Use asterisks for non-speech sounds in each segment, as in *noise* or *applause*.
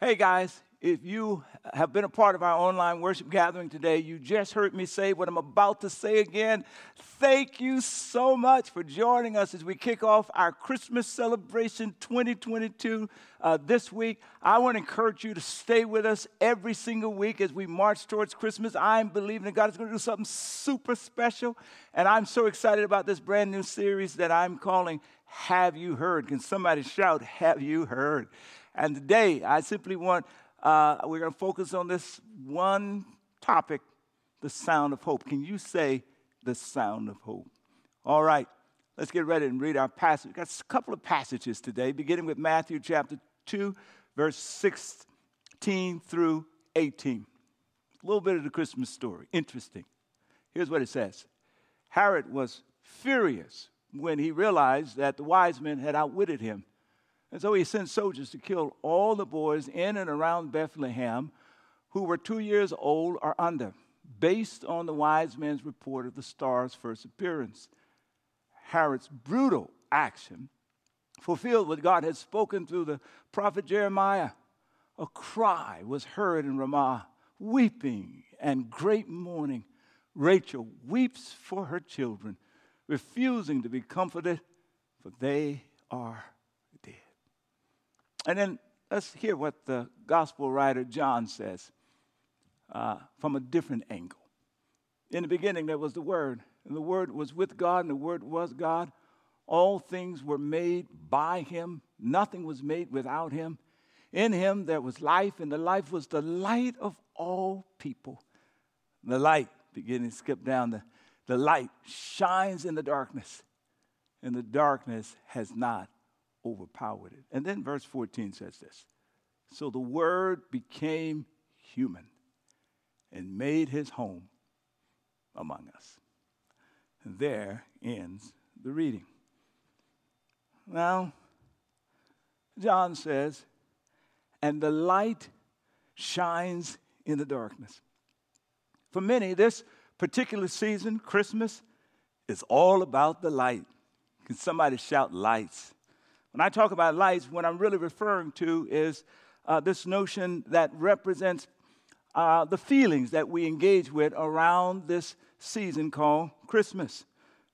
Hey guys, if you have been a part of our online worship gathering today, you just heard me say what I'm about to say again. Thank you so much for joining us as we kick off our Christmas celebration 2022 uh, this week. I want to encourage you to stay with us every single week as we march towards Christmas. I'm believing that God is going to do something super special, and I'm so excited about this brand new series that I'm calling Have You Heard? Can somebody shout, Have You Heard? And today, I simply want, uh, we're going to focus on this one topic the sound of hope. Can you say the sound of hope? All right, let's get ready and read our passage. We've got a couple of passages today, beginning with Matthew chapter 2, verse 16 through 18. A little bit of the Christmas story. Interesting. Here's what it says Herod was furious when he realized that the wise men had outwitted him. And so he sent soldiers to kill all the boys in and around Bethlehem who were two years old or under, based on the wise men's report of the star's first appearance. Herod's brutal action fulfilled what God had spoken through the prophet Jeremiah. A cry was heard in Ramah, weeping and great mourning. Rachel weeps for her children, refusing to be comforted, for they are and then let's hear what the gospel writer John says uh, from a different angle. In the beginning, there was the Word, and the Word was with God, and the Word was God. All things were made by Him, nothing was made without Him. In Him there was life, and the life was the light of all people. The light, beginning to skip down, the, the light shines in the darkness, and the darkness has not overpowered it. And then verse 14 says this So the Word became human and made his home among us. And there ends the reading. Now, John says, and the light shines in the darkness. For many, this particular season, Christmas, is all about the light. Can somebody shout lights? When I talk about lights, what I'm really referring to is uh, this notion that represents uh, the feelings that we engage with around this season called Christmas.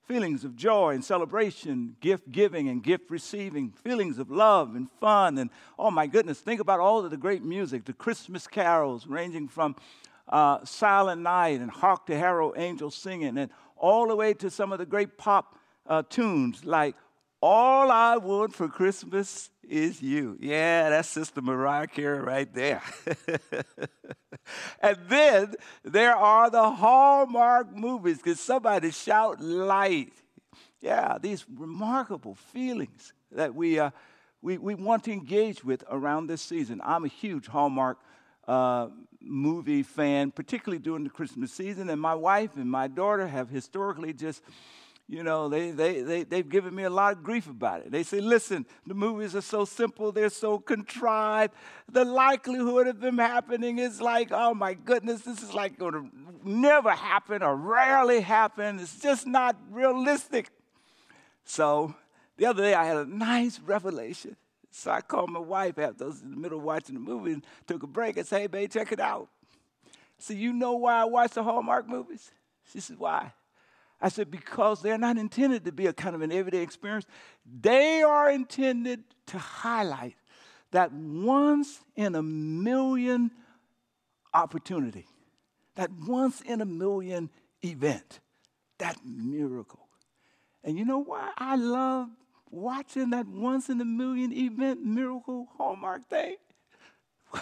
Feelings of joy and celebration, gift giving and gift receiving, feelings of love and fun. And oh my goodness, think about all of the great music, the Christmas carols ranging from uh, Silent Night and Hark the Herald Angels Singing, and all the way to some of the great pop uh, tunes like all I want for Christmas is you. Yeah, that's Sister Mariah Carey right there. *laughs* and then there are the Hallmark movies. Can somebody shout light? Yeah, these remarkable feelings that we, uh, we, we want to engage with around this season. I'm a huge Hallmark uh, movie fan, particularly during the Christmas season. And my wife and my daughter have historically just you know, they, they, they, they've given me a lot of grief about it. They say, listen, the movies are so simple, they're so contrived. The likelihood of them happening is like, oh my goodness, this is like going to never happen or rarely happen. It's just not realistic. So the other day I had a nice revelation. So I called my wife after I was in the middle of watching the movie and took a break and said, hey, babe, check it out. So you know why I watch the Hallmark movies? She said, why? I said, because they're not intended to be a kind of an everyday experience. They are intended to highlight that once in a million opportunity, that once in a million event, that miracle. And you know why I love watching that once in a million event miracle hallmark thing? *laughs*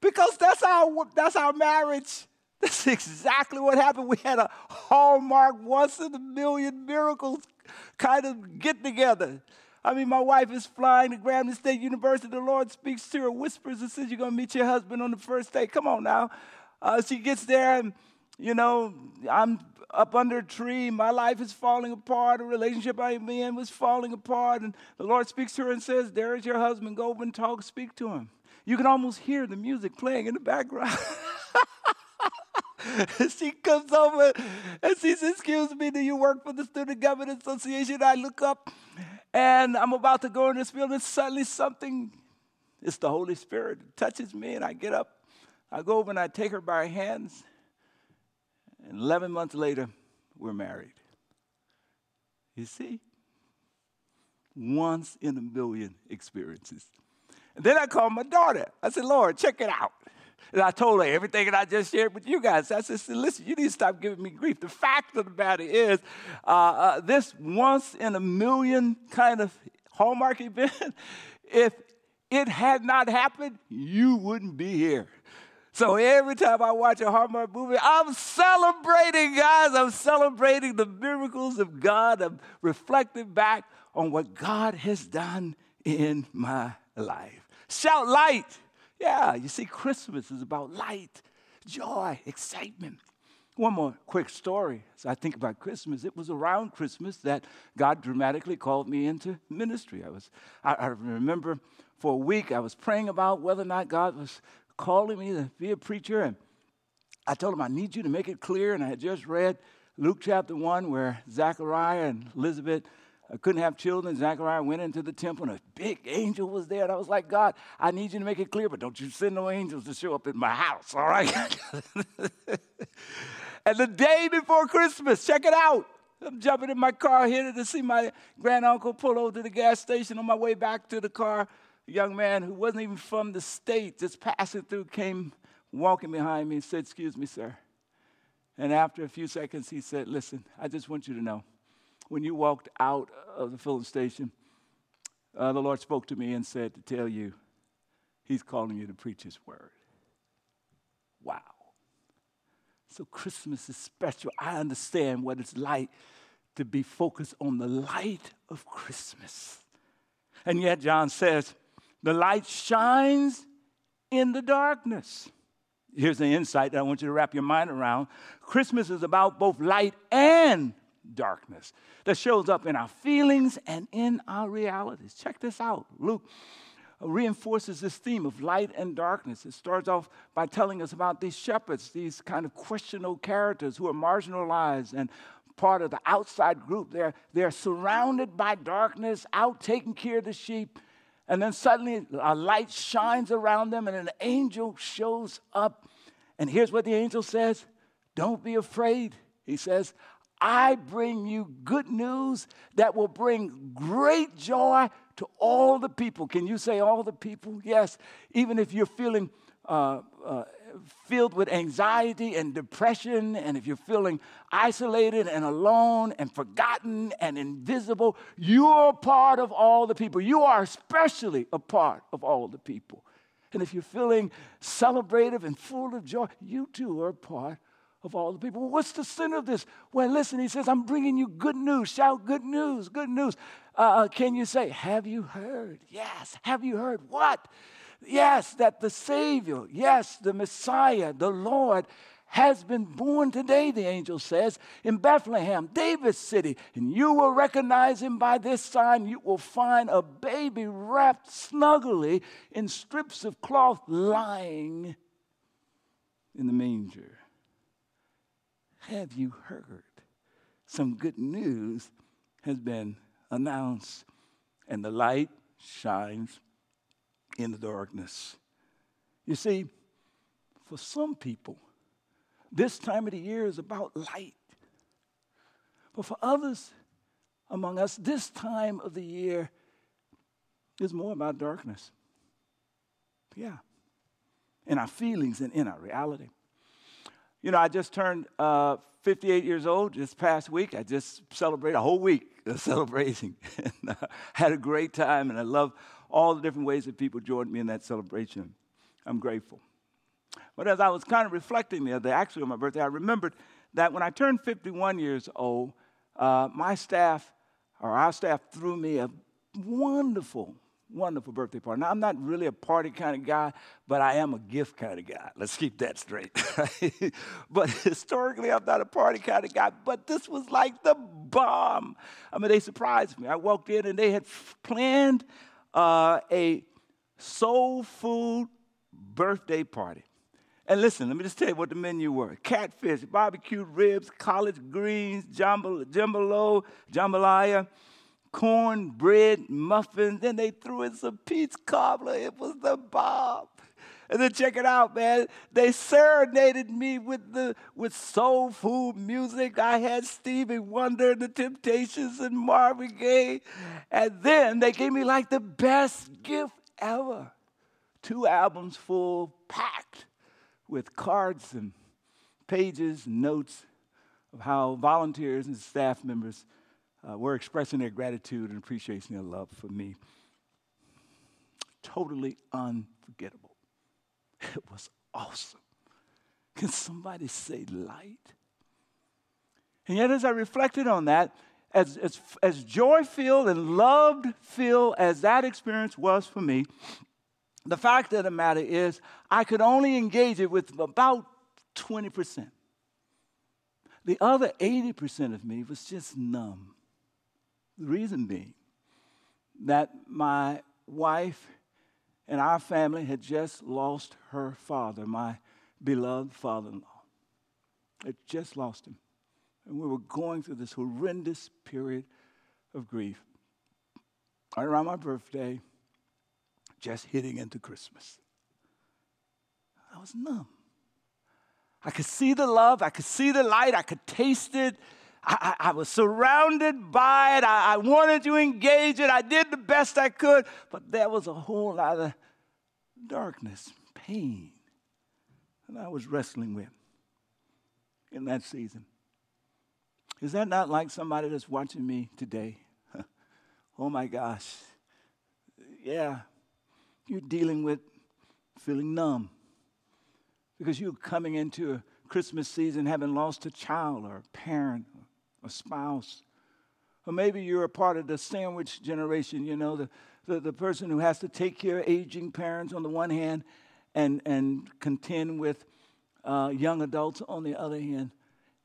because that's our, that's our marriage. *laughs* That's exactly what happened. We had a hallmark once in a million miracles kind of get together. I mean, my wife is flying to Grambling State University. The Lord speaks to her, whispers, and says, You're going to meet your husband on the first day. Come on now. Uh, she gets there, and, you know, I'm up under a tree. My life is falling apart. The relationship I'm in was falling apart. And the Lord speaks to her and says, There is your husband. Go over and talk, speak to him. You can almost hear the music playing in the background. *laughs* *laughs* she comes over and she says, Excuse me, do you work for the Student Government Association? I look up and I'm about to go in this building. Suddenly, something It's the Holy Spirit, it touches me, and I get up. I go over and I take her by her hands. And 11 months later, we're married. You see? Once in a million experiences. And then I called my daughter. I said, Lord, check it out. And I told her everything that I just shared with you guys. I said, listen, you need to stop giving me grief. The fact of the matter is, uh, uh, this once in a million kind of Hallmark event, *laughs* if it had not happened, you wouldn't be here. So every time I watch a Hallmark movie, I'm celebrating, guys. I'm celebrating the miracles of God. I'm reflecting back on what God has done in my life. Shout light. Yeah, you see, Christmas is about light, joy, excitement. One more quick story. As I think about Christmas, it was around Christmas that God dramatically called me into ministry. I was, I, I remember for a week I was praying about whether or not God was calling me to be a preacher, and I told him I need you to make it clear. And I had just read Luke chapter one, where Zachariah and Elizabeth I couldn't have children. Zachariah went into the temple and a big angel was there. And I was like, God, I need you to make it clear, but don't you send no angels to show up in my house, all right? *laughs* and the day before Christmas, check it out. I'm jumping in my car, headed to see my granduncle pull over to the gas station on my way back to the car. A young man who wasn't even from the state, just passing through, came walking behind me and said, Excuse me, sir. And after a few seconds, he said, Listen, I just want you to know when you walked out of the filling station, uh, the Lord spoke to me and said to tell you, He's calling you to preach His word. Wow. So Christmas is special. I understand what it's like to be focused on the light of Christmas. And yet, John says, the light shines in the darkness. Here's the insight that I want you to wrap your mind around. Christmas is about both light and darkness that shows up in our feelings and in our realities. Check this out. Luke reinforces this theme of light and darkness. It starts off by telling us about these shepherds, these kind of questionable characters who are marginalized and part of the outside group. They're, they're surrounded by darkness, out taking care of the sheep. And then suddenly a light shines around them, and an angel shows up. And here's what the angel says Don't be afraid. He says, I bring you good news that will bring great joy to all the people. Can you say all the people? Yes. Even if you're feeling uh, uh, filled with anxiety and depression, and if you're feeling isolated and alone and forgotten and invisible, you're part of all the people. You are especially a part of all the people. And if you're feeling celebrative and full of joy, you too are part of all the people. What's the sin of this? Well, listen, he says, I'm bringing you good news. Shout good news, good news. Uh, uh, can you say, Have you heard? Yes. Have you heard what? Yes, that the Savior, yes, the Messiah, the Lord, has been born today, the angel says, in Bethlehem, David's city. And you will recognize him by this sign. You will find a baby wrapped snugly in strips of cloth lying in the manger. Have you heard? Some good news has been announced, and the light shines in the darkness. You see, for some people, this time of the year is about light. But for others among us, this time of the year is more about darkness. Yeah. In our feelings and in our reality. You know, I just turned uh, 58 years old this past week. I just celebrated a whole week *laughs* of celebrating. and uh, had a great time, and I love all the different ways that people joined me in that celebration. I'm grateful. But as I was kind of reflecting the other day, actually on my birthday, I remembered that when I turned 51 years old, uh, my staff, or our staff, threw me a wonderful wonderful birthday party. Now, I'm not really a party kind of guy, but I am a gift kind of guy. Let's keep that straight. *laughs* but historically, I'm not a party kind of guy. But this was like the bomb. I mean, they surprised me. I walked in and they had planned uh, a soul food birthday party. And listen, let me just tell you what the menu were catfish, barbecue ribs, collard greens, jambalaya, jambalaya cornbread muffins. Then they threw in some peach cobbler. It was the bomb. And then check it out, man. They serenaded me with the with soul food music. I had Stevie Wonder and the Temptations and Marvin Gaye. And then they gave me like the best gift ever. Two albums full, packed with cards and pages notes of how volunteers and staff members uh, were expressing their gratitude and appreciation and love for me. Totally unforgettable. *laughs* It was awesome. Can somebody say light? And yet, as I reflected on that, as, as, as joy filled and loved filled as that experience was for me, the fact of the matter is, I could only engage it with about 20%. The other 80% of me was just numb. The reason being that my wife and our family had just lost her father, my beloved father in law. Had just lost him. And we were going through this horrendous period of grief. Right around my birthday, just hitting into Christmas. I was numb. I could see the love, I could see the light, I could taste it. I, I, was surrounded by it. I, I wanted to engage it. I did the best I could, but there was a whole lot of darkness, pain that I was wrestling with in that season. Is that not like somebody that's watching me today? *laughs* oh my gosh. Yeah, you're dealing with feeling numb because you're coming into a Christmas season having lost a child or a parent a spouse. Or maybe you're a part of the sandwich generation, you know, the, the, the person who has to take care of aging parents on the one hand and, and contend with uh, young adults on the other hand.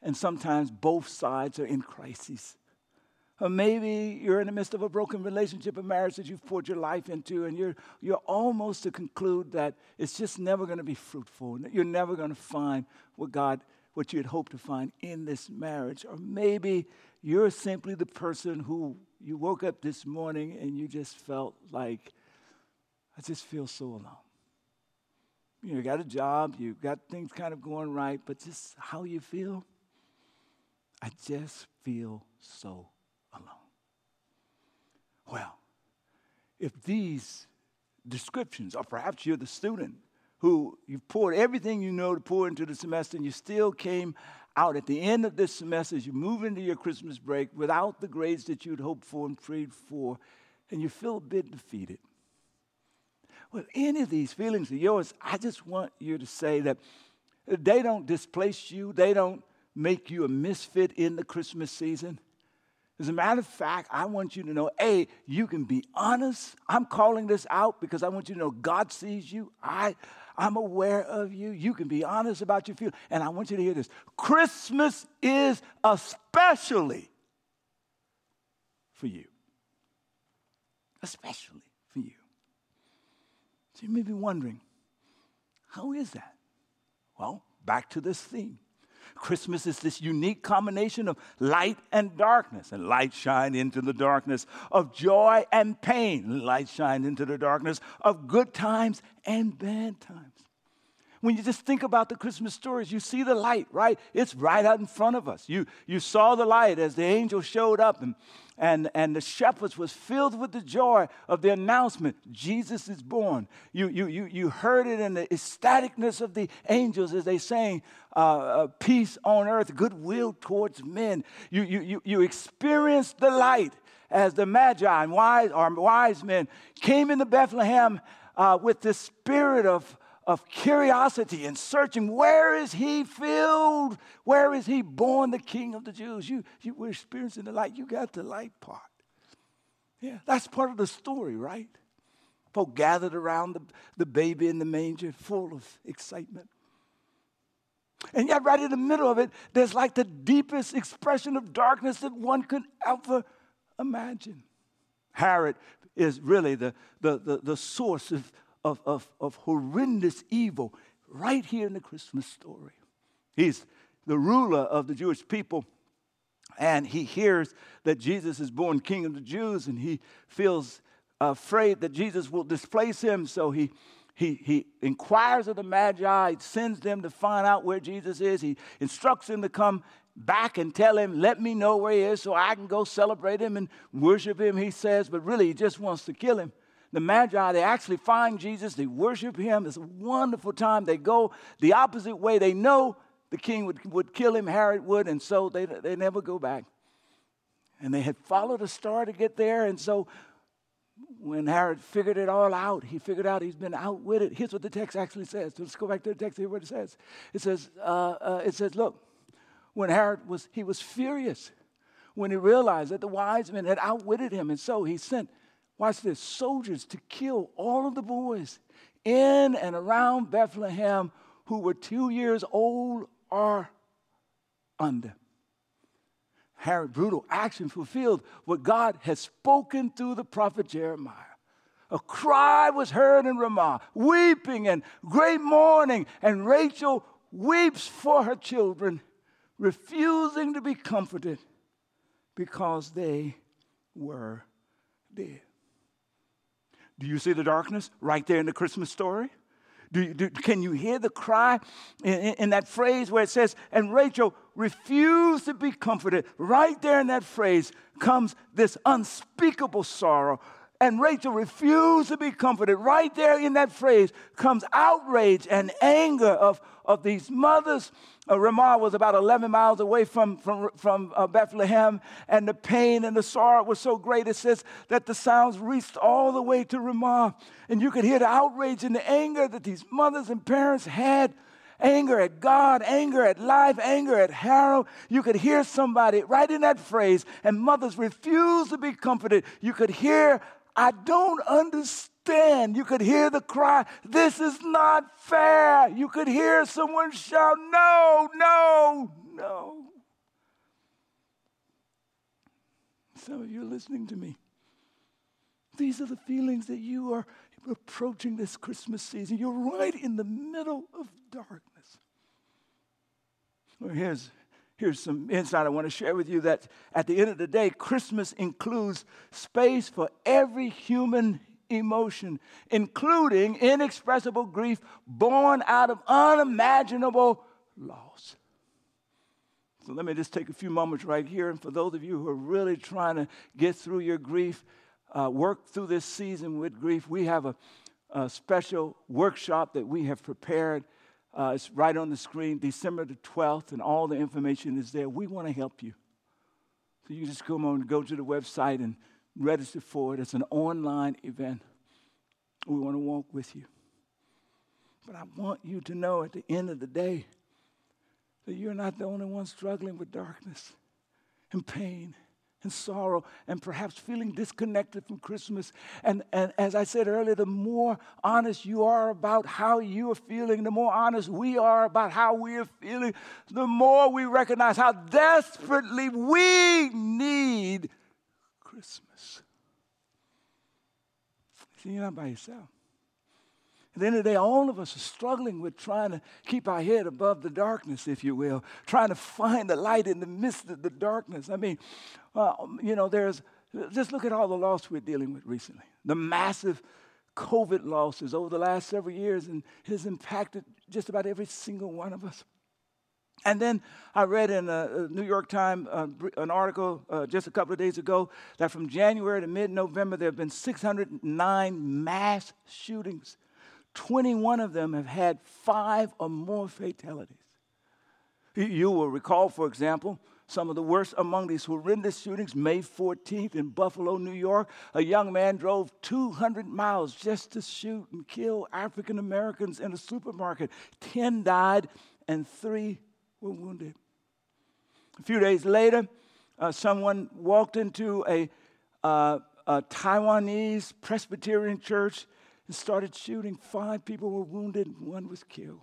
And sometimes both sides are in crises. Or maybe you're in the midst of a broken relationship, a marriage that you've poured your life into, and you're, you're almost to conclude that it's just never going to be fruitful. You're never going to find what God, what you had hoped to find in this marriage. Or maybe you're simply the person who you woke up this morning and you just felt like, I just feel so alone. You, know, you got a job, you got things kind of going right, but just how you feel, I just feel so alone. Well, if these descriptions, or perhaps you're the student who you've poured everything you know to pour into the semester and you still came out at the end of this semester as you move into your Christmas break without the grades that you'd hoped for and prayed for, and you feel a bit defeated. Well, any of these feelings of yours, I just want you to say that they don't displace you, they don't make you a misfit in the Christmas season. As a matter of fact, I want you to know A, you can be honest. I'm calling this out because I want you to know God sees you. I, I'm aware of you. You can be honest about your feelings. And I want you to hear this Christmas is especially for you. Especially for you. So you may be wondering, how is that? Well, back to this theme. Christmas is this unique combination of light and darkness, and light shine into the darkness of joy and pain. Light shine into the darkness of good times and bad times. When you just think about the Christmas stories, you see the light, right? It's right out in front of us. You, you saw the light as the angel showed up, and, and, and the shepherds was filled with the joy of the announcement, Jesus is born. You, you, you, you heard it in the ecstaticness of the angels as they sang, uh, uh, peace on earth, goodwill towards men. You, you, you, you experienced the light as the magi and wise, or wise men came into Bethlehem uh, with the spirit of of curiosity and searching where is he filled? Where is he born, the king of the Jews? You, you were experiencing the light. You got the light part. Yeah, that's part of the story, right? Folk gathered around the, the baby in the manger, full of excitement. And yet, right in the middle of it, there's like the deepest expression of darkness that one could ever imagine. Herod is really the, the, the, the source of, of, of, of horrendous evil right here in the Christmas story. He's the ruler of the Jewish people and he hears that Jesus is born King of the Jews, and he feels afraid that Jesus will displace him. So he, he, he inquires of the Magi, sends them to find out where Jesus is. He instructs them to come back and tell him, Let me know where he is so I can go celebrate him and worship him, he says, but really he just wants to kill him. The Magi, they actually find Jesus, they worship him. It's a wonderful time. They go the opposite way. They know the king would, would kill him, Herod would, and so they, they never go back. And they had followed a star to get there, and so when Herod figured it all out, he figured out he's been outwitted. Here's what the text actually says. Let's go back to the text. Hear what it says. It says, uh, uh, it says, look, when Herod was, he was furious when he realized that the wise men had outwitted him. And so he sent, watch this, soldiers to kill all of the boys in and around Bethlehem who were two years old or under. Herod, brutal action fulfilled what God had spoken through the prophet Jeremiah. A cry was heard in Ramah, weeping and great mourning, and Rachel weeps for her children refusing to be comforted because they were dead. Do you see the darkness right there in the Christmas story? Do, do, can you hear the cry in, in, in, that phrase where it says, and Rachel refused to be comforted? Right there in that phrase comes this unspeakable sorrow. And Rachel refused to be comforted. Right there in that phrase comes outrage and anger of, of these mothers uh, Ramah was about 11 miles away from, from, from uh, Bethlehem, and the pain and the sorrow was so great, it says that the sounds reached all the way to Ramah. And you could hear the outrage and the anger that these mothers and parents had anger at God, anger at life, anger at Herod. You could hear somebody right in that phrase, and mothers refuse to be comforted. You could hear, I don't understand. You could hear the cry, This is not fair. You could hear someone shout, No, no, no. Some of you are listening to me. These are the feelings that you are approaching this Christmas season. You're right in the middle of darkness. Well, here's, here's some insight I want to share with you that at the end of the day, Christmas includes space for every human emotion, including inexpressible grief born out of unimaginable loss. So let me just take a few moments right here. And for those of you who are really trying to get through your grief, uh, work through this season with grief, we have a, a special workshop that we have prepared. Uh, it's right on the screen, December the 12th, and all the information is there. We want to help you. So you just come on and go to the website and register for it. It's an online event. We want to walk with you. But I want you to know at the end of the day that you're not the only one struggling with darkness and pain and sorrow and perhaps feeling disconnected from Christmas. And, and as I said earlier, the more honest you are about how you are feeling, the more honest we are about how we are feeling, the more we recognize how desperately we need Christmas. See, you're not by yourself. At the end of the day, all of us are struggling with trying to keep our head above the darkness, if you will, trying to find the light in the midst of the darkness. I mean, uh, you know, there's just look at all the loss we're dealing with recently. The massive COVID losses over the last several years, and it has impacted just about every single one of us. And then I read in a, New York Times uh, an article uh, just a couple of days ago that from January to mid November, there have been 609 mass shootings. 21 of them have had five or more fatalities. You will recall, for example, some of the worst among these horrendous shootings, May 14th in Buffalo, New York. A young man drove 200 miles just to shoot and kill African Americans in a supermarket. 10 died and three were wounded. A few days later, uh, someone walked into a, uh, a Taiwanese Presbyterian church and started shooting. Five people were wounded, and one was killed.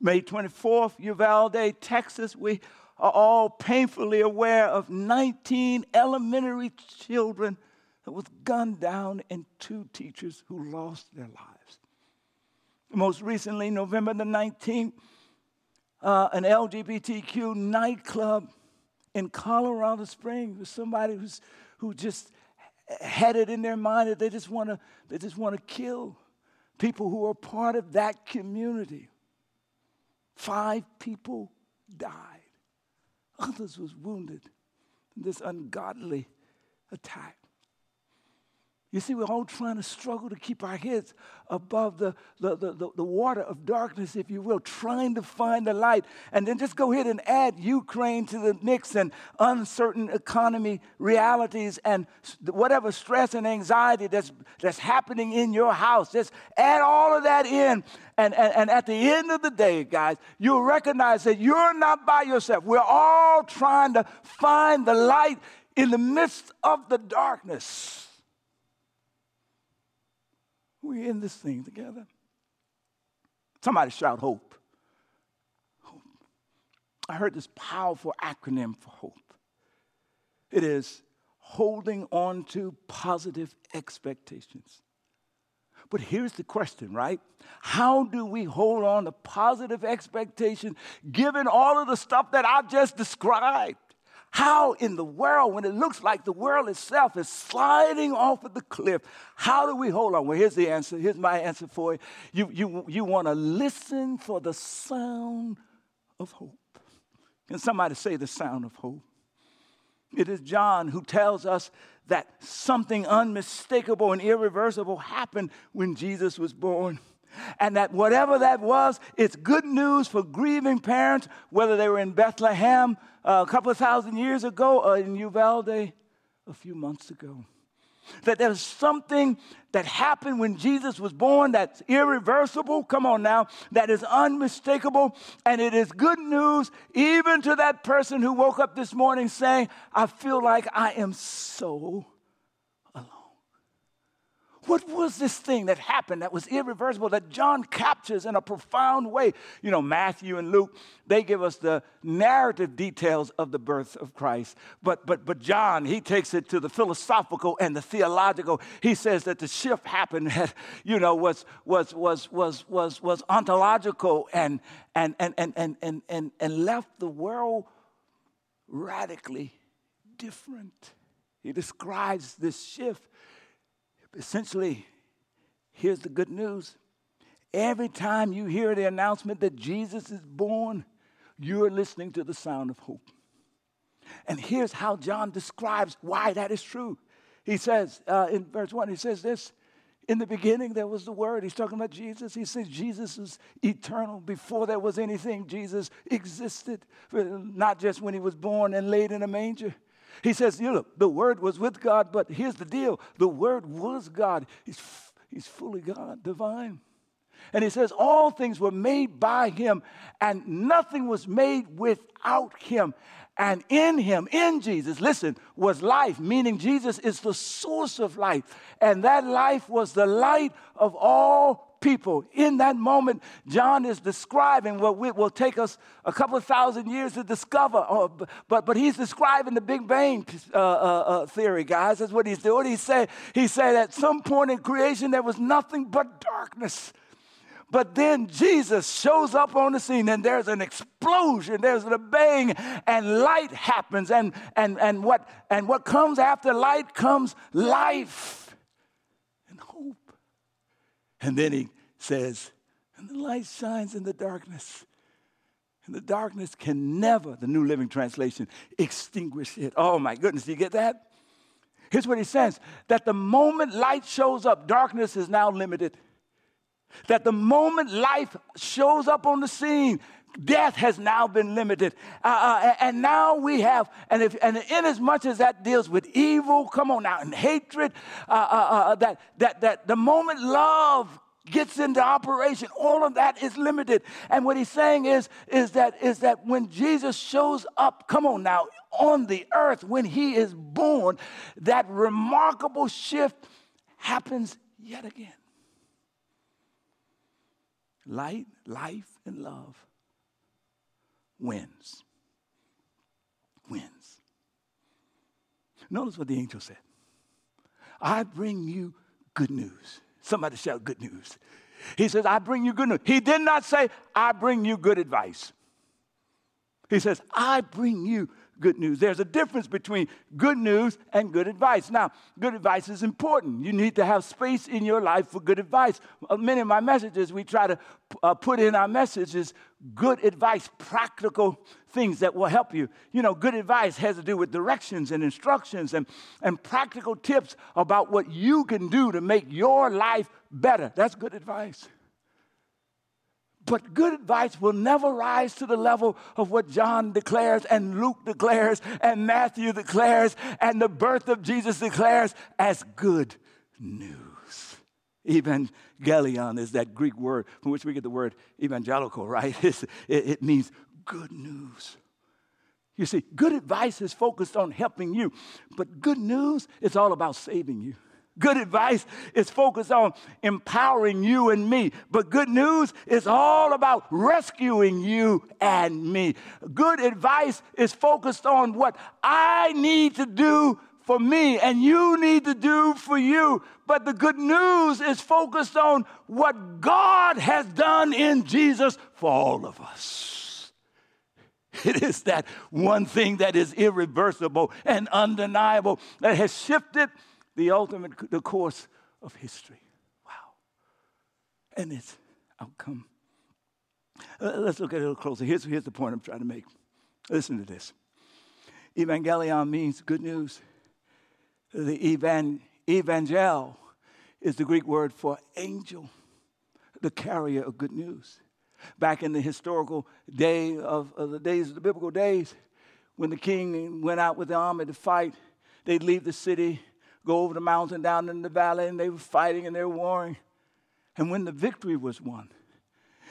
May 24th, Uvalde, Texas, we are all painfully aware of 19 elementary children that was gunned down and two teachers who lost their lives. Most recently, November the 19th, uh, an LGBTQ nightclub in Colorado Springs with somebody who's who just had it in their mind that they just want to they just want to kill people who are part of that community. Five people died. Others was wounded in this ungodly attack. You see, we're all trying to struggle to keep our heads above the, the, the, the, water of darkness, if you will, trying to find the light. And then just go ahead and add Ukraine to the mix and uncertain economy realities and whatever stress and anxiety that's, that's happening in your house. Just add all of that in. And, and, and at the end of the day, guys, you'll recognize that you're not by yourself. We're all trying to find the light in the midst of the darkness. We're in this thing together. Somebody shout hope. Hope. I heard this powerful acronym for hope. It is holding on to positive expectations. But here's the question, right? How do we hold on to positive expectations given all of the stuff that I just described? How in the world, when it looks like the world itself is sliding off of the cliff, how do we hold on? Well, here's the answer. Here's my answer for you. You, you, you want to listen for the sound of hope. Can somebody say the sound of hope? It is John who tells us that something unmistakable and irreversible happened when Jesus was born. And that whatever that was, it's good news for grieving parents, whether they were in Bethlehem uh, a couple of thousand years ago or in Uvalde a few months ago. That there's something that happened when Jesus was born that's irreversible, come on now, that is unmistakable, and it is good news even to that person who woke up this morning saying, I feel like I am so what was this thing that happened that was irreversible that John captures in a profound way? You know, Matthew and Luke, they give us the narrative details of the birth of Christ. But, but, but John, he takes it to the philosophical and the theological. He says that the shift happened, that, *laughs* you know, was, was, was, was, was, was ontological and, and, and, and, and, and, and, and left the world radically different. He describes this shift essentially, here's the good news. Every time you hear the announcement that Jesus is born, you're listening to the sound of hope. And here's how John describes why that is true. He says uh, in verse 1, he says this In the beginning, there was the Word. He's talking about Jesus. He says Jesus is eternal. Before there was anything, Jesus existed, not just when he was born and laid in a manger. He says, you know, the Word was with God, but here's the deal the Word was God. He's, he's fully God, divine. And he says, all things were made by him, and nothing was made without him. And in him, in Jesus, listen, was life, meaning Jesus is the source of life. And that life was the light of all people. In that moment, John is describing what will take us a couple of thousand years to discover. Oh, but, but he's describing the Big Bang uh, uh, uh, theory, guys. That's what he's doing. He said, he said at some point in creation, there was nothing but darkness. But then Jesus shows up on the scene and there's an explosion, there's a bang, and light happens. And, and, and, what, and what comes after light comes life. And then he says, and the light shines in the darkness. And the darkness can never, the New Living Translation, extinguish it. Oh my goodness, do you get that? Here's what he says that the moment light shows up, darkness is now limited. That the moment life shows up on the scene, death has now been limited. Uh, uh, and now we have, and, if, and in as much as that deals with evil, come on now, and hatred, uh, uh, uh, that, that, that the moment love gets into operation all of that is limited and what he's saying is is that is that when jesus shows up come on now on the earth when he is born that remarkable shift happens yet again light life and love wins. Wins. Notice what the angel said I bring you good news. Somebody shout good news. He says, I bring you good news. He did not say, I bring you good advice. He says, I bring you good news. There's a difference between good news and good advice. Now, good advice is important. You need to have space in your life for good advice. Uh, many of my messages, we try to uh, put in our messages good advice, practical things that will help you. You know, good advice has to do with directions and instructions and, and practical tips about what you can do to make your life better. That's good advice. But good advice will never rise to the level of what John declares and Luke declares and Matthew declares and the birth of Jesus declares as good news. Evangelion is that Greek word from which we get the word evangelical, *laughs* right? it, it means good news. You see, good advice is focused on helping you, but good news is all about saving you. Good advice is focused on empowering you and me. But good news is all about rescuing you and me. Good advice is focused on what I need to do for me and you need to do for you. But the good news is focused on what God has done in Jesus for all of us. It is that one thing that is irreversible and undeniable that has shifted the ultimate the course of history. Wow. And its outcome. Uh, let's look at it a little closer. Here's, here's the point I'm trying to make. Listen to this. Evangelion means good news. The evan, evangel is the Greek word for angel, the carrier of good news. Back in the historical day of, of the days of the biblical days, when the king went out with the army to fight, they'd leave the city go over the mountain down in the valley, and they were fighting and they were warring. And when the victory was won,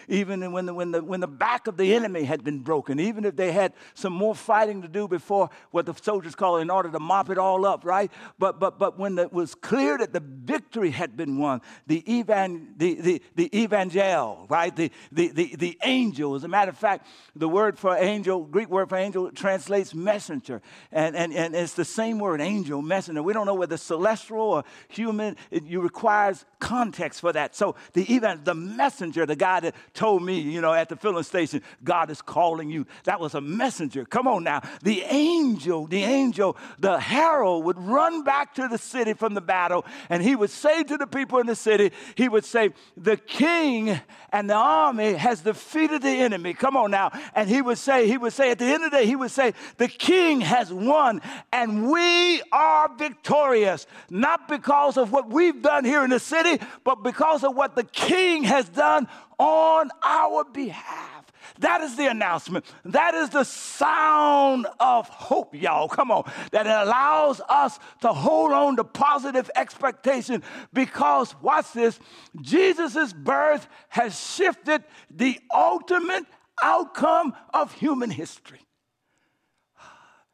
even when the, when, the, when the back of the enemy had been broken, even if they had some more fighting to do before what the soldiers call in order to mop it all up, right? But, but, but when it was clear that the victory had been won, the, evan, the, the, the evangel, right? The, the, the, the angel, as a matter of fact, the word for angel, Greek word for angel, translates messenger. And, and, and it's the same word, angel, messenger. We don't know whether celestial or human, it, requires context for that. So the even the messenger, the guy that told me, you know, at the filling station, God is calling you. That was a messenger. Come on now. The angel, the angel, the herald would run back to the city from the battle and he would say to the people in the city, he would say, The king and the army has defeated the enemy. Come on now. And he would say, he would say at the end of the day, he would say, The king has won and we are victorious. Not because of what we've done here in the city, but because of what the king has done on our behalf. That is the announcement. That is the sound of hope, y'all. Come on. That allows us to hold on to positive expectation because, watch this, Jesus' birth has shifted the ultimate outcome of human history.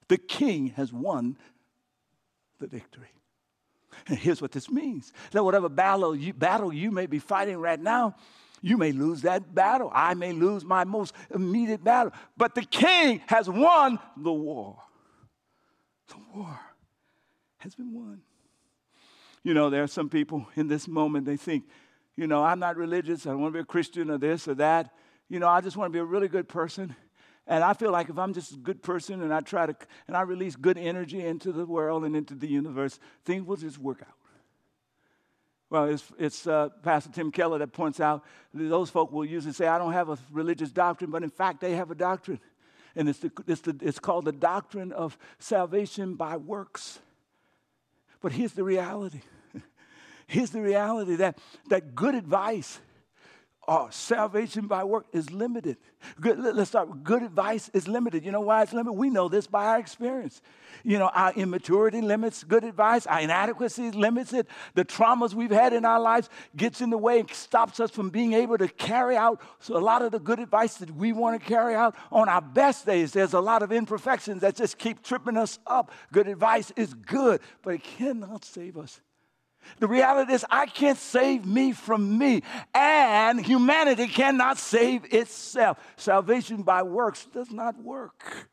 The king has won the victory. And here's what this means that whatever battle you, battle you may be fighting right now, you may lose that battle. I may lose my most immediate battle. But the king has won the war. The war has been won. You know, there are some people in this moment, they think, you know, I'm not religious. I don't want to be a Christian or this or that. You know, I just want to be a really good person. And I feel like if I'm just a good person and I try to, and I release good energy into the world and into the universe, things will just work out. Well, it's, it's uh, Pastor Tim Keller that points out those folk will usually say, I don't have a religious doctrine, but in fact, they have a doctrine. And it's, the, it's, the, it's called the doctrine of salvation by works. But here's the reality. *laughs* here's the reality that, that good advice Oh, salvation by work is limited. Good, let's start. Good advice is limited. You know why it's limited? We know this by our experience. You know, our immaturity limits good advice. Our inadequacy limits it. The traumas we've had in our lives gets in the way and stops us from being able to carry out so a lot of the good advice that we want to carry out on our best days. There's a lot of imperfections that just keep tripping us up. Good advice is good, but it cannot save us. The reality is, I can't save me from me, and humanity cannot save itself. Salvation by works does not work.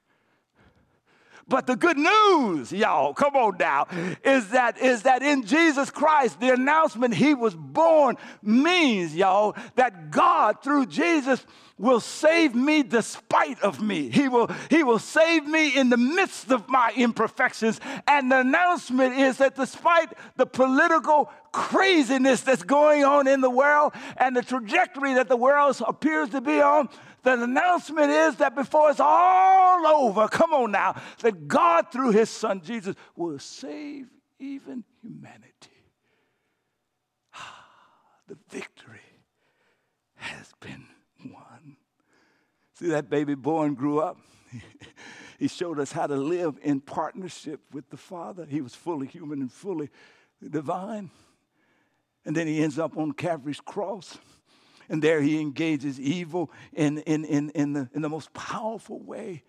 But the good news, y'all, come on now, is that is that in Jesus Christ, the announcement he was born means, y'all, that God through Jesus will save me despite of me. He will, he will save me in the midst of my imperfections. And the announcement is that despite the political craziness that's going on in the world and the trajectory that the world appears to be on, the announcement is that before it's all over, come on now, that God through his son Jesus will save even humanity. Ah, the victory has been won. See, that baby born grew up. *laughs* he showed us how to live in partnership with the Father. He was fully human and fully divine. And then he ends up on Calvary's cross. And there he engages evil in, in, in, in, the, in the most powerful way.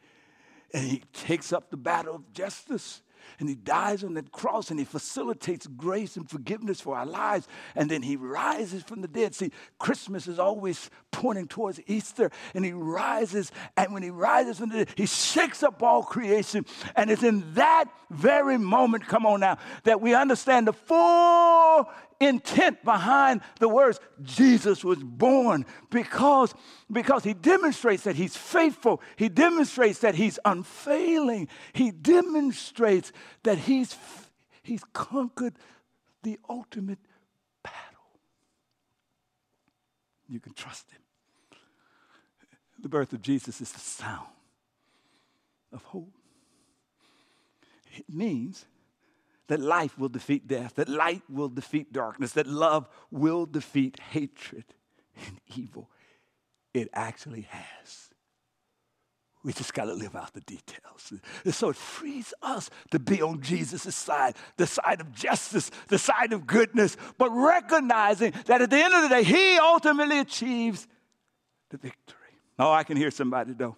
And he takes up the battle of justice and he dies on that cross and he facilitates grace and forgiveness for our lives and then he rises from the dead see christmas is always pointing towards easter and he rises and when he rises from the dead he shakes up all creation and it's in that very moment come on now that we understand the full intent behind the words Jesus was born because, because he demonstrates that he's faithful. He demonstrates that he's unfailing. He demonstrates that he's, he's conquered the ultimate battle. You can trust him. The birth of Jesus is the sound of hope. It means that life will defeat death, that light will defeat darkness, that love will defeat hatred and evil. It actually has. We just got to live out the details. And so it frees us to be on Jesus' side, the side of justice, the side of goodness, but recognizing that at the end of the day, He ultimately achieves the victory. Oh, I can hear somebody though.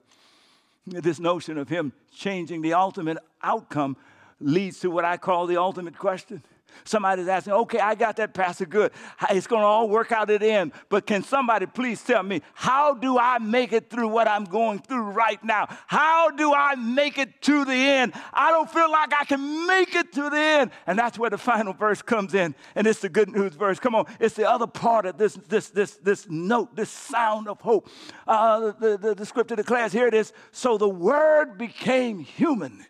This notion of Him changing the ultimate outcome leads to what I call the ultimate question. Somebody's asking, okay, I got that, Pastor, good. It's going to all work out at the end. But can somebody please tell me, how do I make it through what I'm going through right now? How do I make it to the end? I don't feel like I can make it to the end. And that's where the final verse comes in. And it's the good news verse. Come on, it's the other part of this, this, this, this note, this sound of hope. Uh, the, the, the scripture declares, here it is, so the word became human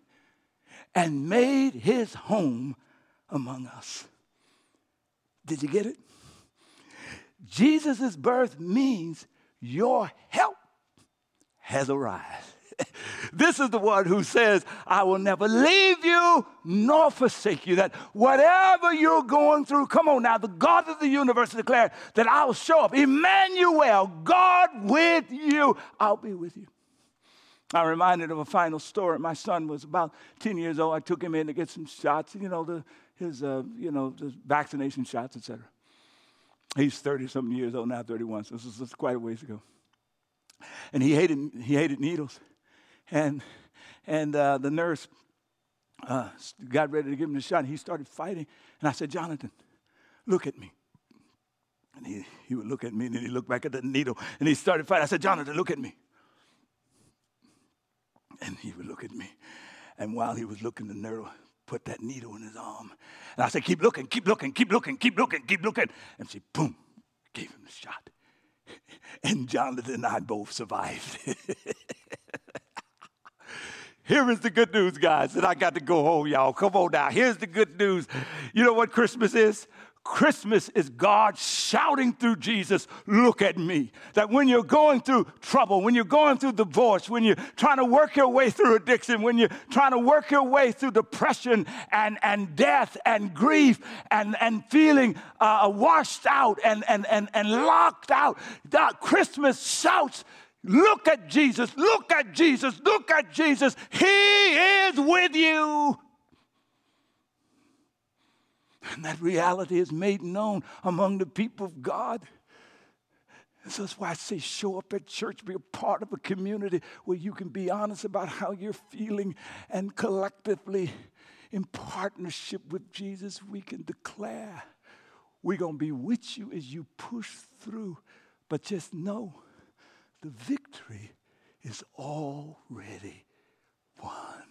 and made his home among us. Did you get it? Jesus' birth means your help has arrived. *laughs* this is the one who says, I will never leave you nor forsake you. That whatever you're going through, come on now, the God of the universe declared that I will show up. Emmanuel, God with you. I'll be with you. I'm reminded of a final story. My son was about 10 years old. I took him in to get some shots, you know, the, his, uh, you know, the vaccination shots, etc. He's 30 something years old now, 31, so this is quite a ways ago. And he hated, he hated needles. And, and uh, the nurse uh, got ready to give him the shot, and he started fighting. And I said, Jonathan, look at me. And he, he would look at me, and then he looked back at the needle, and he started fighting. I said, Jonathan, look at me. And he would look at me. And while he was looking, the nurse put that needle in his arm. And I said, Keep looking, keep looking, keep looking, keep looking, keep looking. And she, boom, gave him the shot. *laughs* And Jonathan and I both survived. *laughs* Here is the good news, guys, and I got to go home, y'all. Come on now. Here's the good news. You know what Christmas is? Christmas is God shouting through Jesus, Look at me. That when you're going through trouble, when you're going through divorce, when you're trying to work your way through addiction, when you're trying to work your way through depression and, and death and grief and, and feeling uh, washed out and, and, and, and locked out, that Christmas shouts, Look at Jesus, look at Jesus, look at Jesus. He is with you. And that reality is made known among the people of God. So that's why I say show up at church, be a part of a community where you can be honest about how you're feeling, and collectively, in partnership with Jesus, we can declare we're going to be with you as you push through. But just know the victory is already won.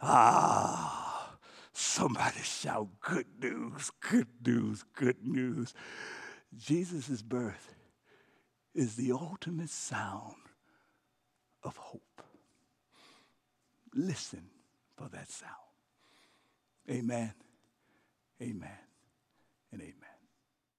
Ah, somebody shout good news, good news, good news. Jesus' birth is the ultimate sound of hope. Listen for that sound. Amen, amen, and amen.